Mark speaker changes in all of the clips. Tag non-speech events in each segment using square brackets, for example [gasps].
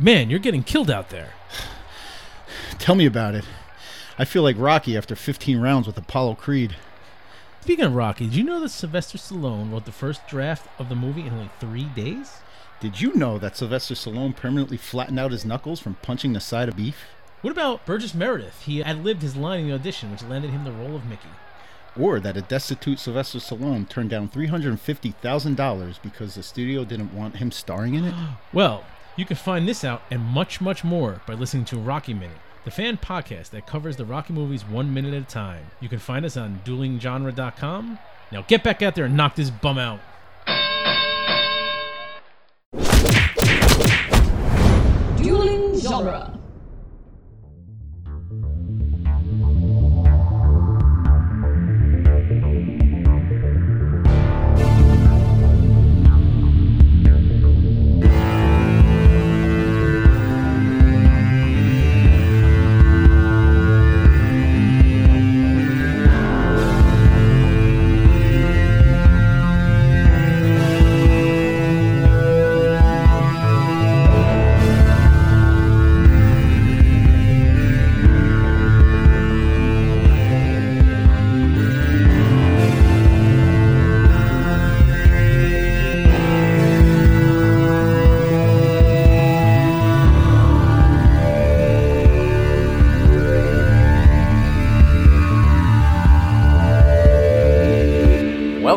Speaker 1: Man, you're getting killed out there. [sighs]
Speaker 2: Tell me about it. I feel like Rocky after 15 rounds with Apollo Creed.
Speaker 1: Speaking of Rocky, did you know that Sylvester Stallone wrote the first draft of the movie in only three days?
Speaker 2: Did you know that Sylvester Stallone permanently flattened out his knuckles from punching the side of beef?
Speaker 1: What about Burgess Meredith? He ad libbed his line in the audition, which landed him the role of Mickey.
Speaker 2: Or that a destitute Sylvester Stallone turned down $350,000 because the studio didn't want him starring in it? [gasps]
Speaker 1: Well, you can find this out and much, much more by listening to Rocky Minute, the fan podcast that covers the Rocky movies one minute at a time. You can find us on duelinggenre.com. Now get back out there and knock this bum out.
Speaker 3: Dueling genre.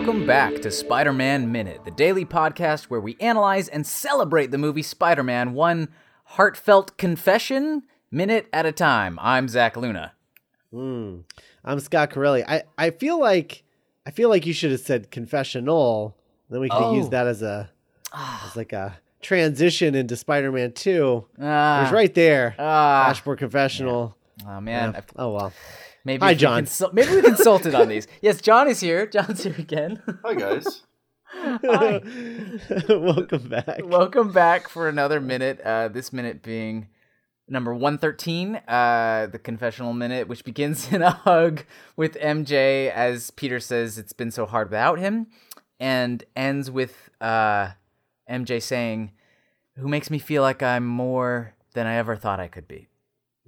Speaker 4: Welcome back to Spider Man Minute, the daily podcast where we analyze and celebrate the movie Spider Man one heartfelt confession minute at a time. I'm Zach Luna.
Speaker 5: I'm Scott Corelli. I, I feel like I feel like you should have said confessional. Then we could
Speaker 4: Oh.
Speaker 5: used that as a as like a transition into Spider-Man 2. it
Speaker 4: Ah,
Speaker 5: was right there.
Speaker 4: ah.
Speaker 5: Dashboard confessional.
Speaker 4: oh man,
Speaker 5: Yeah. Oh well.
Speaker 4: Maybe
Speaker 5: Hi,
Speaker 4: we
Speaker 5: John.
Speaker 4: consul- maybe we consulted on these. Yes, John is here. John's here again.
Speaker 6: Hi guys.
Speaker 4: Hi. [laughs]
Speaker 5: Welcome back.
Speaker 4: Welcome back for another minute. Uh, this minute being number 113, uh, the confessional minute, which begins in a hug with MJ as Peter says it's been so hard without him, and ends with uh, MJ saying, Who makes me feel like I'm more than I ever thought I could be.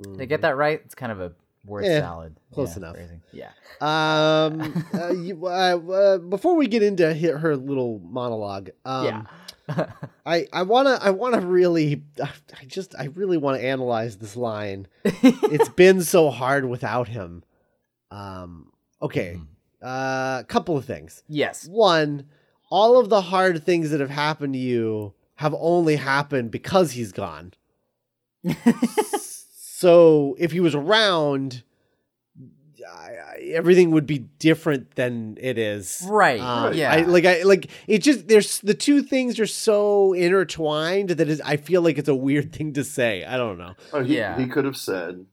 Speaker 4: Did I get that right? It's kind of a word
Speaker 5: Yeah,
Speaker 4: salad.
Speaker 5: close
Speaker 4: Yeah,
Speaker 5: enough.
Speaker 4: phrasing. Yeah.
Speaker 5: Um, [laughs] uh, you, uh, uh, before we get into her little monologue, um,
Speaker 4: yeah. [laughs]
Speaker 5: I I wanna I wanna really I just I really want to analyze this line. [laughs] it's been so hard without him. Um. Okay. Uh. A couple of things.
Speaker 4: yes.
Speaker 5: One, all of the hard things that have happened to you have only happened because he's gone. So if he was around, I, I, everything would be different than it is.
Speaker 4: Right.
Speaker 5: Um,
Speaker 4: yeah.
Speaker 5: I, like I like it. Just there's the two things are so intertwined that is, I feel like it's a weird thing to say. I don't know.
Speaker 6: Oh, he,
Speaker 4: Yeah.
Speaker 6: he could have said,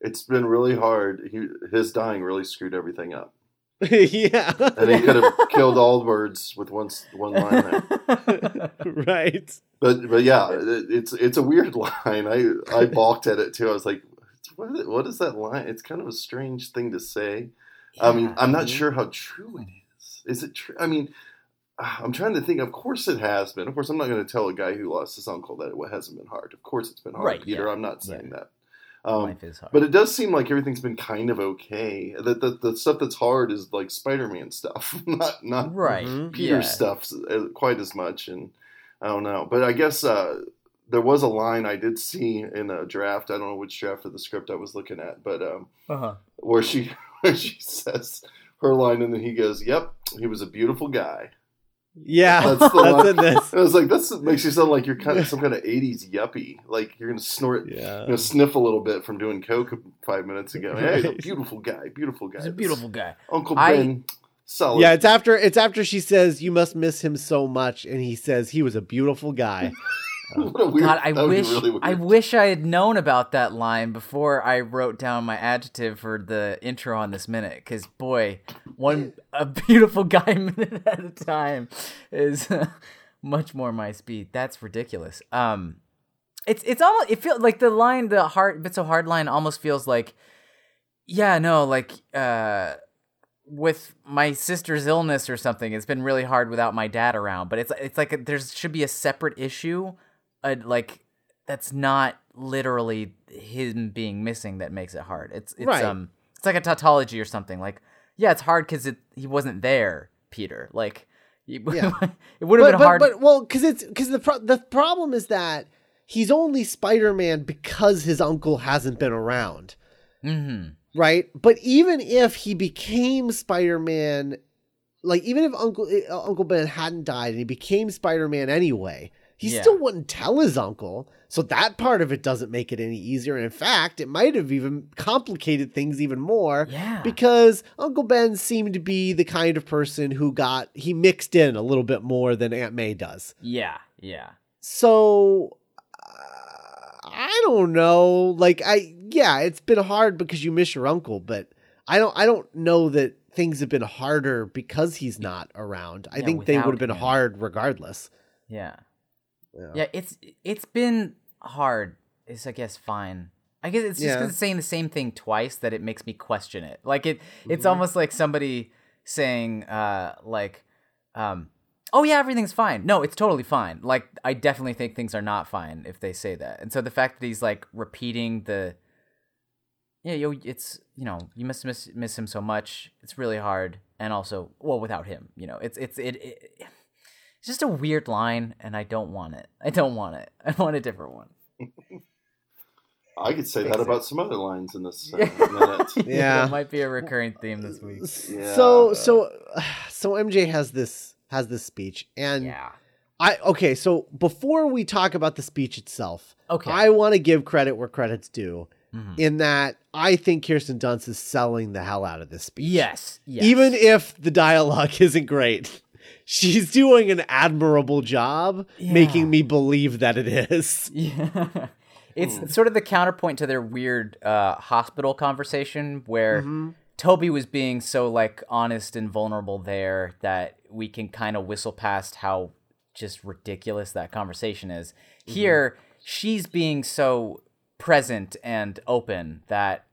Speaker 6: "It's been really hard. He, his dying really screwed everything up." [laughs]
Speaker 5: yeah.
Speaker 6: And he could have killed all the birds with one one line there. [laughs]
Speaker 5: right.
Speaker 6: But but yeah, it, it's it's a weird [laughs] line. I I balked at it too. I was like, "What is, what is that line?" It's kind of a strange thing to say. I mean, I'm not sure how true it is. Is it true? I mean. Ah, I'm trying to think. Of course, it has been. Of course, I'm not going to tell a guy who lost his uncle that it hasn't been hard. Of course, it's been hard,
Speaker 4: Right,
Speaker 6: Peter.
Speaker 4: yeah.
Speaker 6: I'm not saying that. Um,
Speaker 4: Life is hard.
Speaker 6: But it does seem like everything's been kind of okay. The, the, the stuff that's hard is like Spider-Man stuff, [laughs] not not
Speaker 4: right.
Speaker 5: Mhm.
Speaker 6: Peter's
Speaker 4: yeah.
Speaker 6: stuff quite as much. And I don't know, but I guess uh, there was a line I did see in a draft. I don't know which draft of the script I was looking at, but um,
Speaker 4: Uh-huh.
Speaker 6: where she [laughs] where she says her line, and then he goes, "Yep, he was a beautiful guy."
Speaker 5: Yeah.
Speaker 6: That's [laughs]
Speaker 5: That's,
Speaker 6: the line.
Speaker 5: in this.
Speaker 6: And I was like, this makes you sound like you're kind of some kind of '80s yuppie. Like you're gonna snort."
Speaker 5: Yeah.
Speaker 6: You know, sniff a little bit from doing coke five minutes ago. [laughs] Hey, he's a
Speaker 5: Right.
Speaker 6: beautiful guy, beautiful guy.
Speaker 4: He's a beautiful guy.
Speaker 6: Uncle
Speaker 4: I-
Speaker 6: Ben, solid.
Speaker 5: Yeah, it's after it's after she says you must miss him so much, and he says he was a beautiful guy. [laughs]
Speaker 6: Weird-
Speaker 4: God, I
Speaker 6: that would be
Speaker 4: wish
Speaker 6: really.
Speaker 4: I wish I had known about that line before I wrote down my adjective for the intro on this minute. Because boy, one a beautiful [laughs] guy minute at a time is [laughs] much more my speed. That's ridiculous. Um, it's it's almost it feels like the line the hard bit so hard line almost feels like yeah no like uh with my sister's illness or something it's been really hard without my dad around but it's it's like there should be a separate issue uh, like that's not literally him being missing that makes it hard. It's it's
Speaker 5: Right.
Speaker 4: um it's like a tautology or something. Like yeah, it's hard because it he wasn't there, Peter. Like you- [laughs]
Speaker 5: Yeah.
Speaker 4: it would have been
Speaker 5: but,
Speaker 4: hard.
Speaker 5: but well, because it's because the pro- the problem is that he's only Spider-Man because his uncle hasn't been around,
Speaker 4: hmm
Speaker 5: right? But even if he became Spider-Man, like even if Uncle uh, Uncle Ben hadn't died and he became Spider-Man anyway, he
Speaker 4: Yeah.
Speaker 5: still wouldn't tell his uncle. So that part of it doesn't make it any easier. And in fact, it might have even complicated things even more.
Speaker 4: Yeah.
Speaker 5: Because Uncle Ben seemed to be the kind of person who got he mixed in a little bit more than Aunt May does.
Speaker 4: Yeah, yeah.
Speaker 5: So uh, I don't know. Like I yeah, it's been hard because you miss your uncle, but I don't I don't know that things have been harder because he's not around. I
Speaker 4: Yeah,
Speaker 5: think they would have been
Speaker 4: him.
Speaker 5: hard regardless.
Speaker 4: Yeah.
Speaker 5: Yeah.
Speaker 4: Yeah, it's it's been hard. It's I guess fine. I guess it's just
Speaker 5: Yeah.
Speaker 4: it's saying the same thing twice that it makes me question it. Like it,
Speaker 5: Mm-hmm.
Speaker 4: it's almost like somebody saying, uh, like, um, "Oh yeah, everything's fine." No, it's totally fine. Like I definitely think things are not fine if they say that. And so the fact that he's like repeating the, yeah, yo, it's you know you must miss miss him so much. It's really hard, and also well without him, you know, it's it's it. it it's just a weird line, and I don't want it. I don't want it. [laughs] I want a different one.
Speaker 6: I could say
Speaker 4: Fix
Speaker 6: that
Speaker 4: it.
Speaker 6: about some other lines in this uh, [laughs] minute. [laughs]
Speaker 5: Yeah.
Speaker 4: it might be a recurring theme this week.
Speaker 6: Yeah.
Speaker 5: So so [sighs] so MJ has this has this speech and
Speaker 4: Yeah.
Speaker 5: I okay, so before we talk about the speech itself,
Speaker 4: Okay.
Speaker 5: I want to give credit where credit's due
Speaker 4: Mhm.
Speaker 5: in that I think Kirsten Dunst is selling the hell out of this speech.
Speaker 4: Yes. Yes.
Speaker 5: Even if the dialogue isn't great, she's doing an admirable job
Speaker 4: Yeah.
Speaker 5: making me believe that it is.
Speaker 4: Yeah. [laughs] It's sort of the counterpoint to their weird uh, hospital conversation where
Speaker 5: Mm-hmm.
Speaker 4: Tobey was being so like honest and vulnerable there that we can kind of whistle past how just ridiculous that conversation is.
Speaker 5: Mm-hmm.
Speaker 4: Here, she's being so present and open that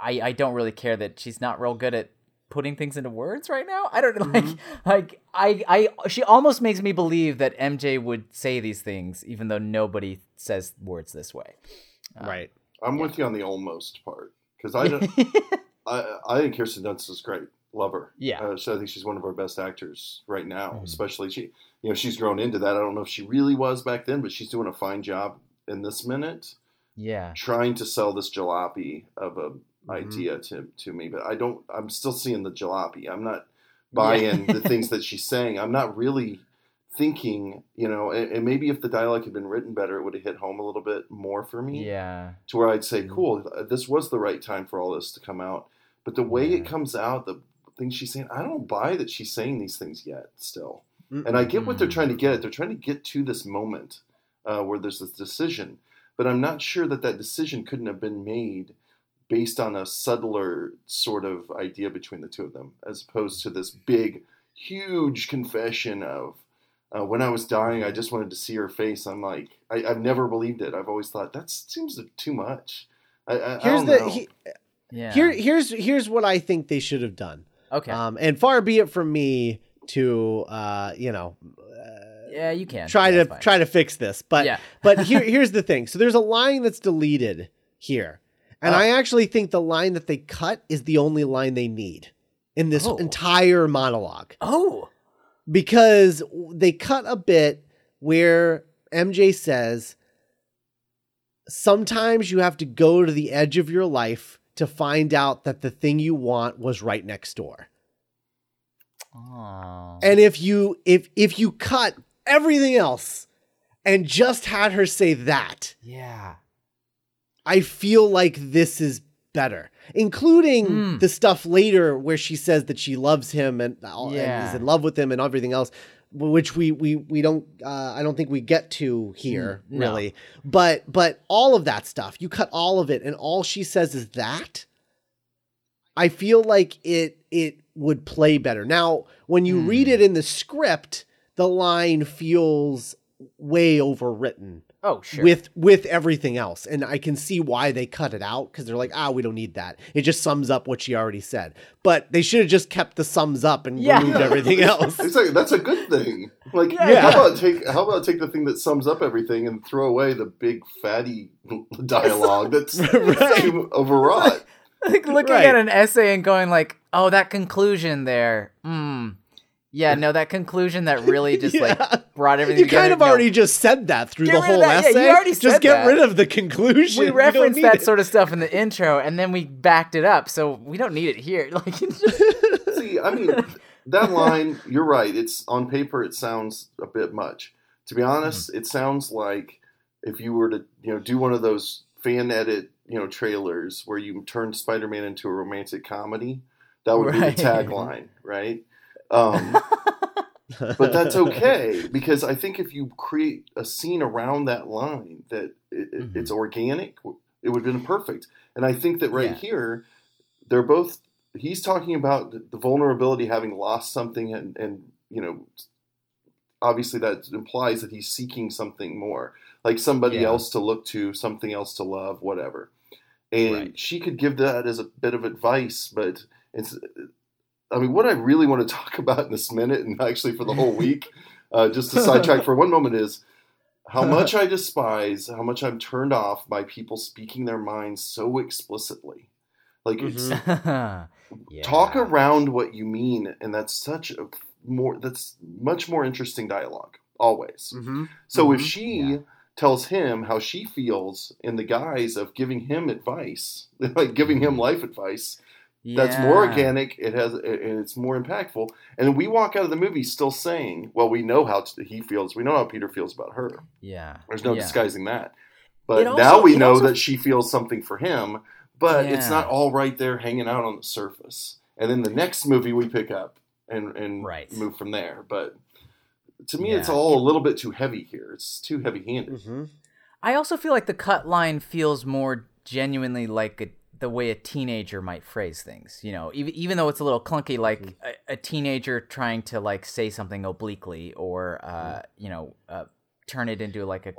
Speaker 4: I I don't really care that she's not real good at putting things into words right now. I don't like
Speaker 5: Mm-hmm.
Speaker 4: like I I she almost makes me believe that MJ would say these things even though nobody says words this way.
Speaker 5: right.
Speaker 6: I'm with you on the almost part because I don't. [laughs] I, I think Kirsten Dunst is great. Love her.
Speaker 4: Yeah.
Speaker 6: Uh, so I think she's one of our best actors right now.
Speaker 5: Mm-hmm.
Speaker 6: Especially she, you know, she's grown into that. I don't know if she really was back then, but she's doing a fine job in this minute,
Speaker 4: yeah.
Speaker 6: trying to sell this jalopy of a
Speaker 5: Mm-hmm.
Speaker 6: idea to to me. But I don't. I'm still seeing the jalopy. I'm not buying the [laughs] things that she's saying. I'm not really thinking. You know, and, and maybe if the dialogue had been written better, it would have hit home a little bit more for me
Speaker 4: Yeah.
Speaker 6: to where I'd say,
Speaker 5: Mm-hmm.
Speaker 6: cool, this was the right time for all this to come out. But the way
Speaker 4: Yeah.
Speaker 6: it comes out, the things she's saying, I don't buy that she's saying these things yet still. And I get what they're trying to get. They're trying to get to this moment uh, where there's this decision. But I'm not sure that that decision couldn't have been made based on a subtler sort of idea between the two of them, as opposed to this big, huge confession of, uh, when I was dying, I just wanted to see her face. I'm like, I, I've never believed it. I've always thought that seems too much. I, I, I
Speaker 5: Here's
Speaker 6: don't
Speaker 5: the
Speaker 6: know.
Speaker 5: he,
Speaker 4: Yeah.
Speaker 5: here here's here's what I think they should have done.
Speaker 4: okay.
Speaker 5: Um, and far be it from me to uh, you know,
Speaker 4: yeah, you can
Speaker 5: try
Speaker 4: Yeah,
Speaker 5: to try to fix this. But
Speaker 4: Yeah.
Speaker 5: but here here's the thing. So there's a line that's deleted here. And
Speaker 4: Oh.
Speaker 5: I actually think the line that they cut is the only line they need in this
Speaker 4: Oh.
Speaker 5: entire monologue.
Speaker 4: Oh.
Speaker 5: Because they cut a bit where MJ says sometimes you have to go to the edge of your life to find out that the thing you want was right next door.
Speaker 4: Oh.
Speaker 5: And if you if if you cut everything else and just had her say that,
Speaker 4: Yeah.
Speaker 5: I feel like this is better, including
Speaker 4: Mm.
Speaker 5: the stuff later where she says that she loves him and, all- and is in love with him and everything else, which we we we don't uh, I don't think we get to here
Speaker 4: Mm, no.
Speaker 5: really. But but all of that stuff, you cut all of it, and all she says is that. I feel like it it would play better. Now, when you read
Speaker 4: Hmm.
Speaker 5: it in the script, the line feels way overwritten
Speaker 4: Oh, sure.
Speaker 5: with with everything else and i can see why they cut it out because they're like ah we don't need that it just sums up what she already said but they should have just kept the sums up and
Speaker 4: Yeah.
Speaker 5: removed everything [laughs] else
Speaker 6: It's like, that's a good thing. Like,
Speaker 4: Yeah.
Speaker 6: how about take how about take the thing that sums up everything and throw away the big fatty [laughs] dialogue [laughs] that's
Speaker 5: Right.
Speaker 6: too overwrought.
Speaker 4: like looking
Speaker 5: Right.
Speaker 4: at an essay and going like, "Oh, that conclusion there. Hmm. Yeah, no, that conclusion that really [laughs] just
Speaker 5: Yeah.
Speaker 4: like brought everything together.
Speaker 5: you
Speaker 4: together.
Speaker 5: kind of
Speaker 4: no.
Speaker 5: already just said that through
Speaker 4: Get
Speaker 5: the whole
Speaker 4: that. Yeah, you
Speaker 5: essay
Speaker 4: already
Speaker 5: just
Speaker 4: said
Speaker 5: get
Speaker 4: that.
Speaker 5: rid of the conclusion
Speaker 4: we referenced
Speaker 5: need
Speaker 4: that
Speaker 5: it.
Speaker 4: sort of stuff in the intro, and then we backed it up, so we don't need it here. [laughs] Like, it's just, [laughs]
Speaker 6: See, I mean, that line, you're right. It's on paper, it sounds a bit much. To be mm-hmm. honest, it sounds like if you were to, you know, do one of those fan edit, you know, trailers where you turn Spider-Man into a romantic comedy, that would
Speaker 4: Right.
Speaker 6: be the tagline, right? Um, [laughs] but that's okay because I think if you create a scene around that line that it,
Speaker 4: Mhm.
Speaker 6: it's organic, it would have been perfect. And I think that right
Speaker 4: Yeah.
Speaker 6: here, they're both. He's talking about the vulnerability, having lost something, and and you know, obviously that implies that he's seeking something more, like somebody
Speaker 4: Yeah.
Speaker 6: else to look to, something else to love, whatever. And
Speaker 4: Right.
Speaker 6: she could give that as a bit of advice, but it's I mean, what I really want to talk [laughs] about in this minute, and actually for the whole [laughs] week, uh, just to sidetrack for one moment, is how [laughs] much I despise, how much I'm turned off by people speaking their minds so explicitly. Like, it's,
Speaker 5: Mhm.
Speaker 4: Yeah.
Speaker 6: talk around what you mean, and that's such a more that's much more interesting dialogue always.
Speaker 5: Mhm.
Speaker 6: So if
Speaker 5: Mhm.
Speaker 6: she
Speaker 4: Yeah.
Speaker 6: tells him how she feels in the guise of giving him advice, like giving him life advice, that's more organic. It has and it's more impactful. And we walk out of the movie still saying, "Well, we know how he feels. We know how Peter feels about her.
Speaker 4: Yeah.
Speaker 6: There's no
Speaker 4: yeah.
Speaker 6: disguising that." But
Speaker 4: also-
Speaker 6: now we know
Speaker 4: also-
Speaker 6: that she feels something for him, but it's not all right there hanging out on the surface. And then the next movie we pick up and and
Speaker 4: Right.
Speaker 6: move from there. But to me, it's all a little bit too heavy here. It's too heavy-handed.
Speaker 5: Mhm.
Speaker 4: I also feel like the cut line feels more genuinely like a, the way a teenager might phrase things. You know, even even though it's a little clunky, like
Speaker 5: Mm-hmm.
Speaker 4: a, a teenager trying to like say something obliquely or uh,
Speaker 5: Mm-hmm.
Speaker 4: you know uh, turn it into like a.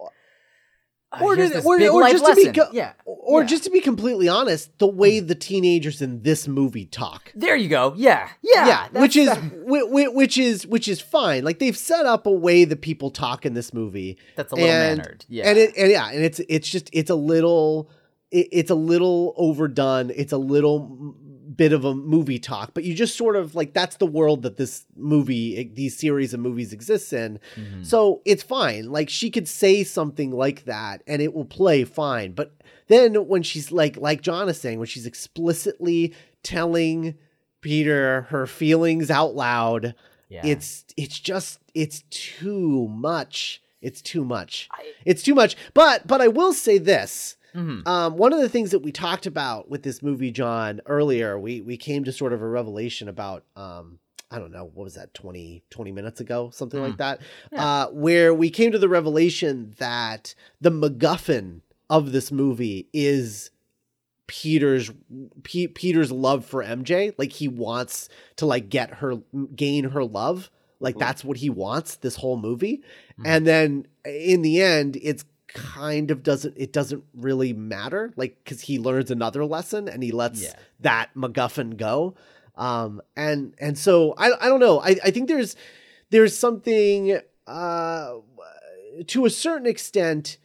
Speaker 4: Uh,
Speaker 5: Or
Speaker 4: this
Speaker 5: or- or just to be co-
Speaker 4: yeah,
Speaker 5: Or
Speaker 4: Yeah.
Speaker 5: just to be completely honest, the way the teenagers in this movie talk.
Speaker 4: there you go. Yeah, yeah, that's-
Speaker 5: which is
Speaker 4: that- [laughs]
Speaker 5: whi- whi- which is which is fine. Like they've set up a way that people talk in this movie.
Speaker 4: that's a little
Speaker 5: and,
Speaker 4: mannered. Yeah,
Speaker 5: And it and yeah, and it's it's just it's a little it, it's a little overdone. It's a little bit of a movie talk, but you just sort of like that's the world that this movie these series of movies exists in.
Speaker 4: Mhm.
Speaker 5: So it's fine. Like she could say something like that and it will play fine. But then when she's like like John is saying, when she's explicitly telling Peter her feelings out loud,
Speaker 4: yeah.
Speaker 5: it's it's just it's too much. It's too much.
Speaker 4: I-
Speaker 5: It's too much. But but I will say this.
Speaker 4: Mhm.
Speaker 5: Um, one of the things that we talked about with this movie, John, earlier, we we came to sort of a revelation about um, I don't know, what was that, 20, 20 minutes ago, something like that,
Speaker 4: Yeah.
Speaker 5: uh, where we came to the revelation that the MacGuffin of this movie is Peter's P- Peter's love for MJ. Like he wants to like get her, gain her love. Like that's what he wants this whole movie.
Speaker 4: Mhm.
Speaker 5: And then in the end, it's kind of doesn't it doesn't really matter like because he learns another lesson and he lets
Speaker 4: Yeah.
Speaker 5: that MacGuffin go. Um, and and so I I don't know. I I think there's there's something uh to a certain extent.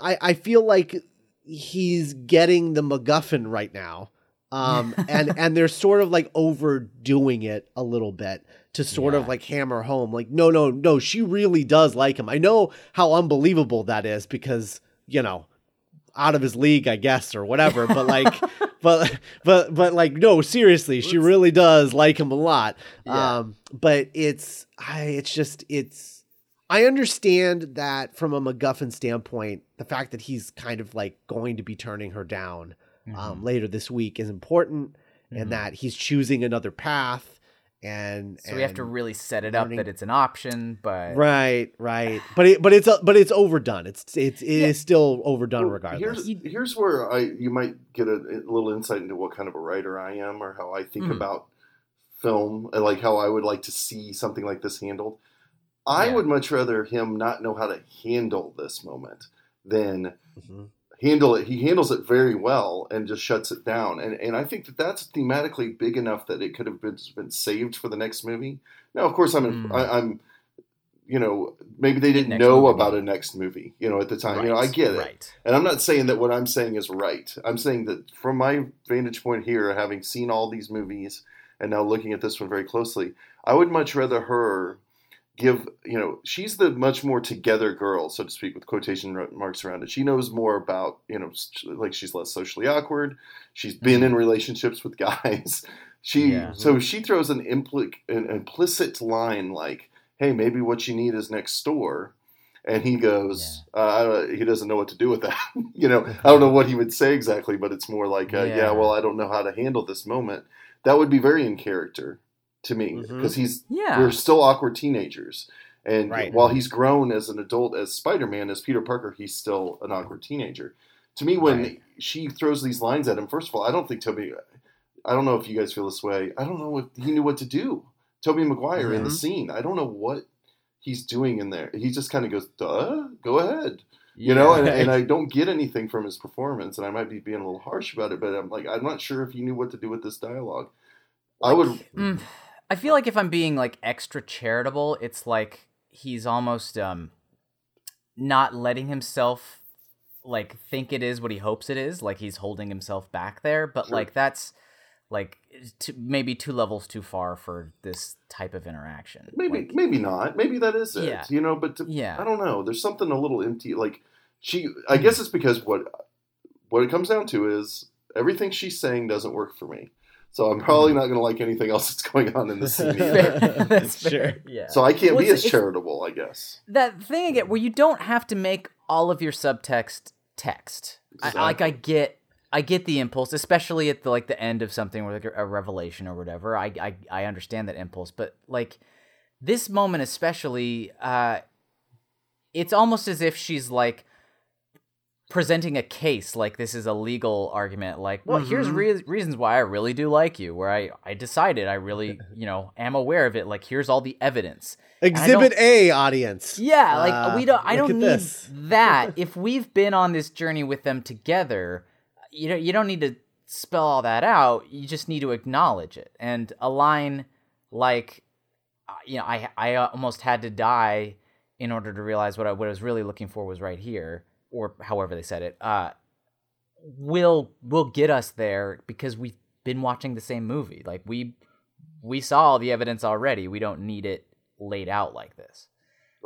Speaker 5: I I feel like he's getting the MacGuffin right now. Um, [laughs] and and they're sort of like overdoing it a little bit to sort of like hammer home like no no no she really does like him. I know how unbelievable that is because you know out of his league I guess or whatever but like [laughs] but but but like no seriously she really does like him a lot
Speaker 4: Yeah.
Speaker 5: um but it's i it's just it's i understand that from a macguffin standpoint the fact that he's kind of like going to be turning her down
Speaker 4: Mm-hmm.
Speaker 5: um later this week is important
Speaker 4: Mhm.
Speaker 5: and that he's choosing another path and
Speaker 4: so we have to really set it up that it's an option, but
Speaker 5: right right but it but it's a, but it's overdone it's it's it is still overdone
Speaker 6: Well,
Speaker 5: regardless
Speaker 6: Here's here's where I you might get a, a little insight into what kind of a writer I am or how I think
Speaker 4: Mhm.
Speaker 6: about film and like how I would like to see something like this handled. I
Speaker 4: Yeah.
Speaker 6: would much rather him not know how to handle this moment. then
Speaker 5: Mhm.
Speaker 6: Handle it. He handles it very well and just shuts it down. And and I think that that's thematically big enough that it could have been been saved for the next movie. Now, of course, I'm
Speaker 4: Mm.
Speaker 6: I, I'm you know maybe they didn't know
Speaker 4: movie.
Speaker 6: about a next movie. You know, at the time, you know, I get it.
Speaker 4: Right.
Speaker 6: And I'm not saying that what I'm saying is right. I'm saying that from my vantage point here, having seen all these movies and now looking at this one very closely, I would much rather her give, you know, she's the much more together girl, so to speak, with quotation marks around it. She knows more about, you know, like she's less socially awkward. She's been in relationships with guys. [laughs] She
Speaker 4: Yeah.
Speaker 6: so she throws an, impli- an implicit line like, "Hey, maybe what you need is next door." And he goes, uh, I don't, he doesn't know what to do with that. [laughs] you know, [laughs] I don't know what he would say exactly, but it's more like, uh, yeah.
Speaker 4: Yeah.
Speaker 6: well, I don't know how to handle this moment. That would be very in character to me because he's
Speaker 4: Yeah.
Speaker 6: we're still awkward teenagers, and
Speaker 5: Right.
Speaker 6: while he's grown as an adult as Spider Man, as Peter Parker, he's still an awkward teenager. To me, when
Speaker 4: Right.
Speaker 6: she throws these lines at him, first of all, I don't think Tobey. I don't know if you guys feel this way. I don't know if he knew what to do. Tobey Maguire in the
Speaker 5: Mhm.
Speaker 6: scene. I don't know what he's doing in there. He just kind of goes, "Duh, go ahead." you know and, and i don't get anything from his performance and i might be being a little harsh about it but i'm like i'm not sure if he knew what to do with this dialogue i would
Speaker 4: Mm, I feel like if I'm being like extra charitable, it's like he's almost um not letting himself like think it is what he hopes it is, like he's holding himself back there, but
Speaker 6: Sure.
Speaker 4: like that's like maybe two levels too far for this type of interaction.
Speaker 6: maybe
Speaker 4: Like,
Speaker 6: maybe not maybe that is it
Speaker 4: Yeah.
Speaker 6: you know but to,
Speaker 4: Yeah.
Speaker 6: i don't know there's something a little empty like she i guess it's because what what it comes down to is everything she's saying doesn't work for me so i'm probably not going to like anything else that's going on in the scene either. [laughs]
Speaker 4: Fair. That's
Speaker 5: Sure.
Speaker 4: fair. Yeah.
Speaker 6: so i can't
Speaker 4: Well,
Speaker 6: be as charitable i guess
Speaker 4: that thing again where you don't have to make all of your subtext text. I, like I get I get the impulse, especially at the like the end of something or like a, a revelation or whatever. I, I I understand that impulse, but like this moment especially, uh, it's almost as if she's like presenting a case like this is a legal argument like well here's
Speaker 5: Mhm.
Speaker 4: re- reasons why i really do like you where i i decided i really you know am aware of it like here's all the evidence
Speaker 5: Exhibit A, audience.
Speaker 4: yeah, like
Speaker 5: Uh,
Speaker 4: we don't. I don't need
Speaker 5: this.
Speaker 4: that. [laughs] If we've been on this journey with them together, you know, you don't need to spell all that out. You just need to acknowledge it. And a line like, uh, you know, I I almost had to die in order to realize what I what I was really looking for was right here, or however they said it. Uh, will will get us there because we've been watching the same movie. Like we we saw all the evidence already. We don't need it laid out like this.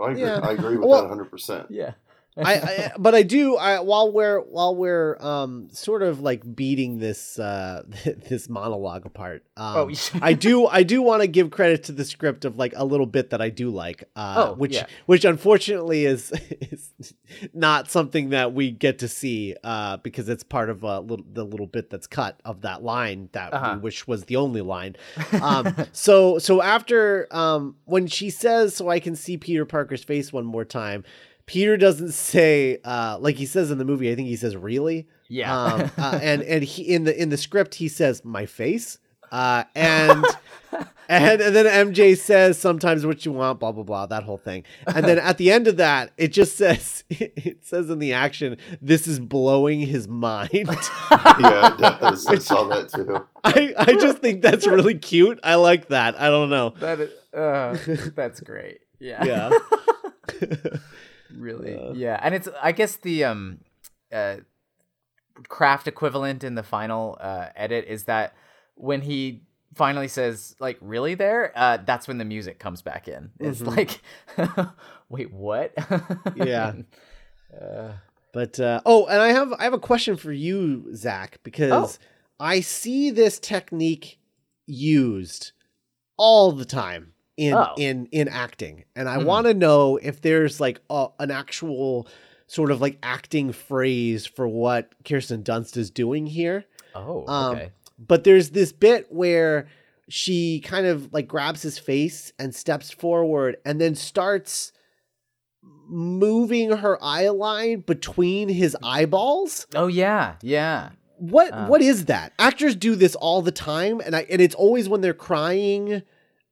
Speaker 6: i agree,
Speaker 5: Yeah.
Speaker 6: I agree with
Speaker 5: Well-
Speaker 6: that 100%
Speaker 4: Yeah. [laughs]
Speaker 5: I, I but I do I while we're while we're um sort of like beating this uh [laughs] this monologue apart um
Speaker 4: Oh,
Speaker 5: I do [laughs] I do want to give credit to the script of like a little bit that I do like uh
Speaker 4: Oh,
Speaker 5: which
Speaker 4: yeah.
Speaker 5: which unfortunately is is not something that we get to see uh because it's part of a little the little bit that's cut of that line that
Speaker 4: Uh-huh.
Speaker 5: which was the only line um so so after um when she says so I can see Peter Parker's face one more time Peter doesn't say uh like he says in the movie I think he says really?
Speaker 4: Yeah.
Speaker 5: um uh, [laughs] and and he in the in the script he says my face? Uh and [laughs] and, and then MJ says sometimes what you want blah blah blah that whole thing. And then at the end of that it just says [laughs] it says in the action this is blowing his mind.
Speaker 6: Yeah it does i saw that too.
Speaker 5: I I just think that's really cute. I like that. I don't know.
Speaker 4: That is, uh, that's great. Yeah.
Speaker 5: yeah
Speaker 4: really.
Speaker 5: Uh.
Speaker 4: yeah. And it's I guess the um uh craft equivalent in the final uh edit is that when he finally says like really there uh that's when the music comes back in it's
Speaker 5: Mhm.
Speaker 4: like [laughs] wait what [laughs]
Speaker 5: Yeah.
Speaker 4: uh,
Speaker 5: But uh, oh, and I have I have a question for you, Zach, because
Speaker 4: Oh.
Speaker 5: I see this technique used all the time in
Speaker 4: Oh.
Speaker 5: in in acting, and I
Speaker 4: Mhm.
Speaker 5: want to know if there's like a, an actual sort of like acting phrase for what Kirsten Dunst is doing here.
Speaker 4: oh
Speaker 5: Um, But there's this bit where she kind of like grabs his face and steps forward and then starts moving her eye line between his eyeballs.
Speaker 4: oh yeah yeah
Speaker 5: What
Speaker 4: Uh.
Speaker 5: what is that? Actors do this all the time and I and it's always when they're crying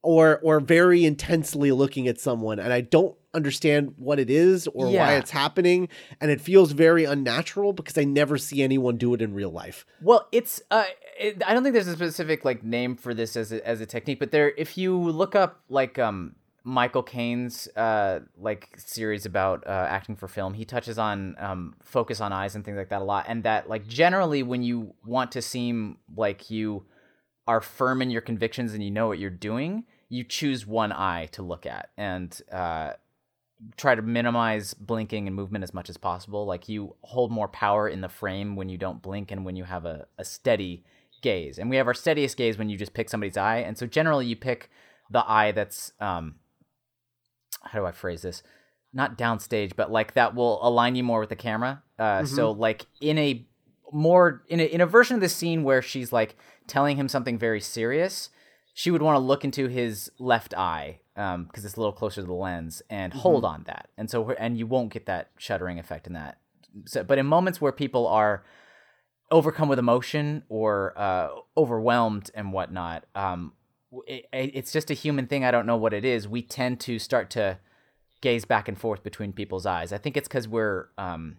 Speaker 5: or or very intensely looking at someone and I don't understand what it is or why it's happening and it feels very unnatural because I never see anyone do it in real life.
Speaker 4: Well, it's uh, it, I don't think there's a specific like name for this as a, as a technique, but there, if you look up like um Michael Caine's uh like series about uh, acting for film, he touches on um focus on eyes and things like that a lot, and that like generally when you want to seem like you are firm in your convictions and you know what you're doing, you choose one eye to look at and uh try to minimize blinking and movement as much as possible. Like you hold more power in the frame when you don't blink and when you have a, a steady gaze. And we have our steadiest gaze when you just pick somebody's eye. And so generally you pick the eye that's um how do I phrase this? Not downstage, but like that will align you more with the camera. Uh so like in a more in a in a version of the scene where she's like telling him something very serious, she would want to look into his left eye um because it's a little closer to the lens and hold on that. And so and you won't get that shuddering effect in that. So, but in moments where people are overcome with emotion or uh, overwhelmed and whatnot, um, it, it's just a human thing. I don't know what it is. We tend to start to gaze back and forth between people's eyes. I think it's because we're um,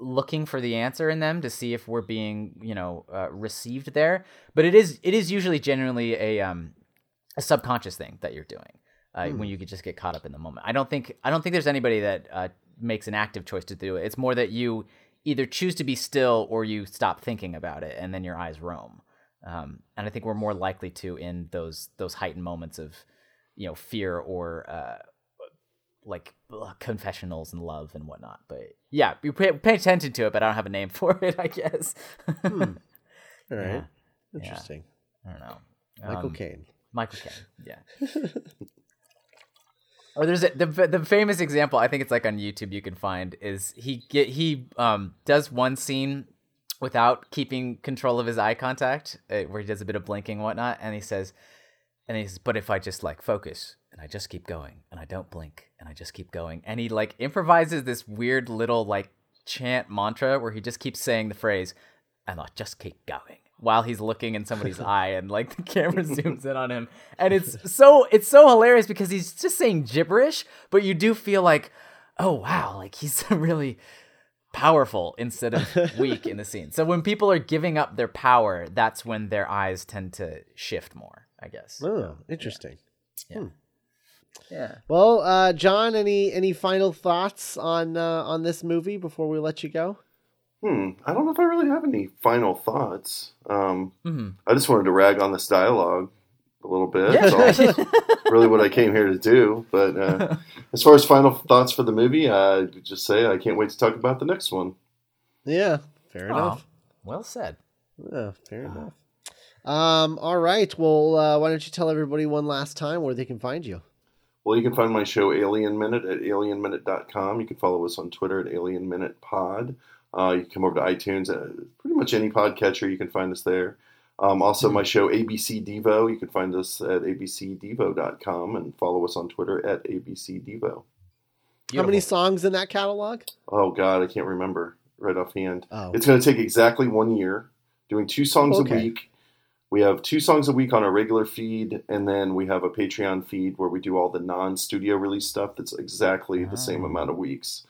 Speaker 4: looking for the answer in them to see if we're being, you know, uh, received there. But it is it is usually genuinely a um, a subconscious thing that you're doing uh, when you could just get caught up in the moment. I don't think I don't think there's anybody that uh, makes an active choice to do it. It's more that you either choose to be still or you stop thinking about it, and then your eyes roam. Um, and I think we're more likely to in those those heightened moments of you know fear or uh, like ugh, confessionals and love and whatnot. But yeah, you pay, pay attention to it, but I don't have a name [laughs] for it. I guess. [laughs]
Speaker 5: All right.
Speaker 4: Yeah.
Speaker 5: Interesting.
Speaker 4: I don't know.
Speaker 5: Michael
Speaker 4: Um,
Speaker 5: Caine.
Speaker 4: Michael Caine. Yeah. [laughs] or there's a, the the famous example. I think it's like on YouTube. You can find is he get he um does one scene without keeping control of his eye contact, uh, where he does a bit of blinking and whatnot, and he says, and he says, but if I just like focus and I just keep going and I don't blink and I just keep going, and he like improvises this weird little like chant mantra where he just keeps saying the phrase, and I just keep going while he's looking in somebody's [laughs] eye and like the camera [laughs] zooms in on him. And it's so it's so hilarious because he's just saying gibberish but you do feel like oh wow like he's [laughs] really powerful instead of weak in the scene. So when people are giving up their power that's when their eyes tend to shift more i guess.
Speaker 5: Oh, interesting.
Speaker 4: yeah hmm.
Speaker 5: Well, uh, John, any any final thoughts on uh, on this movie before we let you go?
Speaker 6: Hmm. I don't know if I really have any final thoughts. Um,
Speaker 4: Mhm.
Speaker 6: I just wanted to rag on this dialogue a little bit. That's all. [laughs] really what I came here to do. But uh, [laughs] as far as final thoughts for the movie, I would just say I can't wait to talk about the next one.
Speaker 5: Yeah, fair
Speaker 4: Aw,
Speaker 5: enough.
Speaker 4: well said
Speaker 5: Yeah, fair enough. Um, all right. Well, uh, why don't you tell everybody one last time where they can find you?
Speaker 6: Well, you can find my show Alien Minute at alienminute.com. You can follow us on Twitter at Alien Minute Pod. Uh, you can come over to iTunes, uh, pretty much any podcatcher, you can find us there. Um, also, my show ABC Devo, you can find us at abcdevo.com and follow us on Twitter at abcdevo.
Speaker 5: How many songs in that catalog?
Speaker 6: Oh, God, I can't remember right offhand.
Speaker 5: Oh.
Speaker 6: It's going to take exactly one year, doing two songs
Speaker 5: Okay.
Speaker 6: a week. We have two songs a week on our regular feed, and then we have a Patreon feed where we do all the non-studio release stuff. That's exactly the same amount of weeks.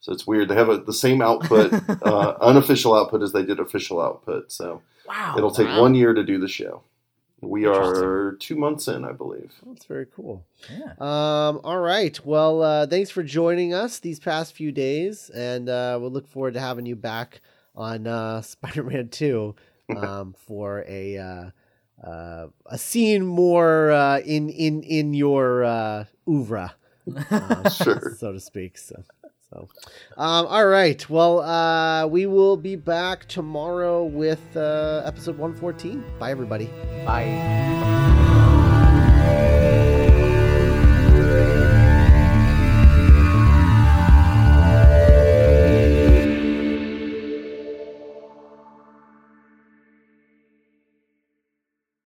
Speaker 6: So it's weird. They have a, the same output, [laughs] uh, unofficial output, as they did official output. So
Speaker 4: wow
Speaker 6: it'll take
Speaker 5: wow.
Speaker 6: one year to do the show. We are two months in, I believe.
Speaker 5: That's very cool.
Speaker 4: yeah
Speaker 5: Um, all right. Well, uh, thanks for joining us these past few days, and uh, we'll look forward to having you back on uh, [laughs] Spider-Man Two um, for a uh, uh, a scene more uh, in in in your uh, oeuvre, uh, [laughs]
Speaker 6: Sure.
Speaker 5: so to speak. So. So, um, all right. Well, uh, we will be back tomorrow with uh, episode 114. Bye, everybody.
Speaker 4: bye